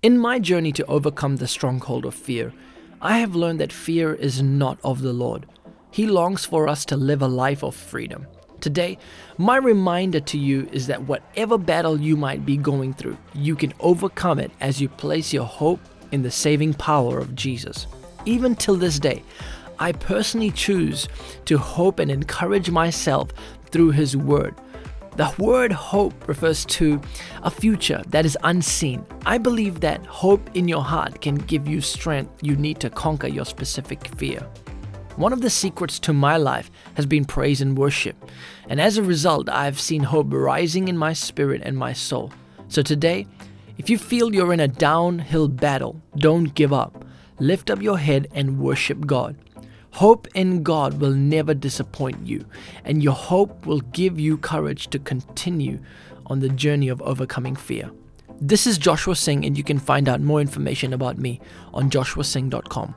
In my journey to overcome the stronghold of fear, I have learned that fear is not of the Lord. He longs for us to live a life of freedom. Today, my reminder to you is that whatever battle you might be going through, you can overcome it as you place your hope in the saving power of Jesus. Even till this day, I personally choose to hope and encourage myself through His Word. The word hope refers to a future that is unseen. I believe that hope in your heart can give you strength you need to conquer your specific fear. One of the secrets to my life has been praise and worship, and as a result, I have seen hope rising in my spirit and my soul. So today, if you feel you're in a downhill battle, don't give up. Lift up your head and worship God. Hope in God will never disappoint you, and your hope will give you courage to continue on the journey of overcoming fear. This is Joshua Singh, and you can find out more information about me on joshuasingh.com.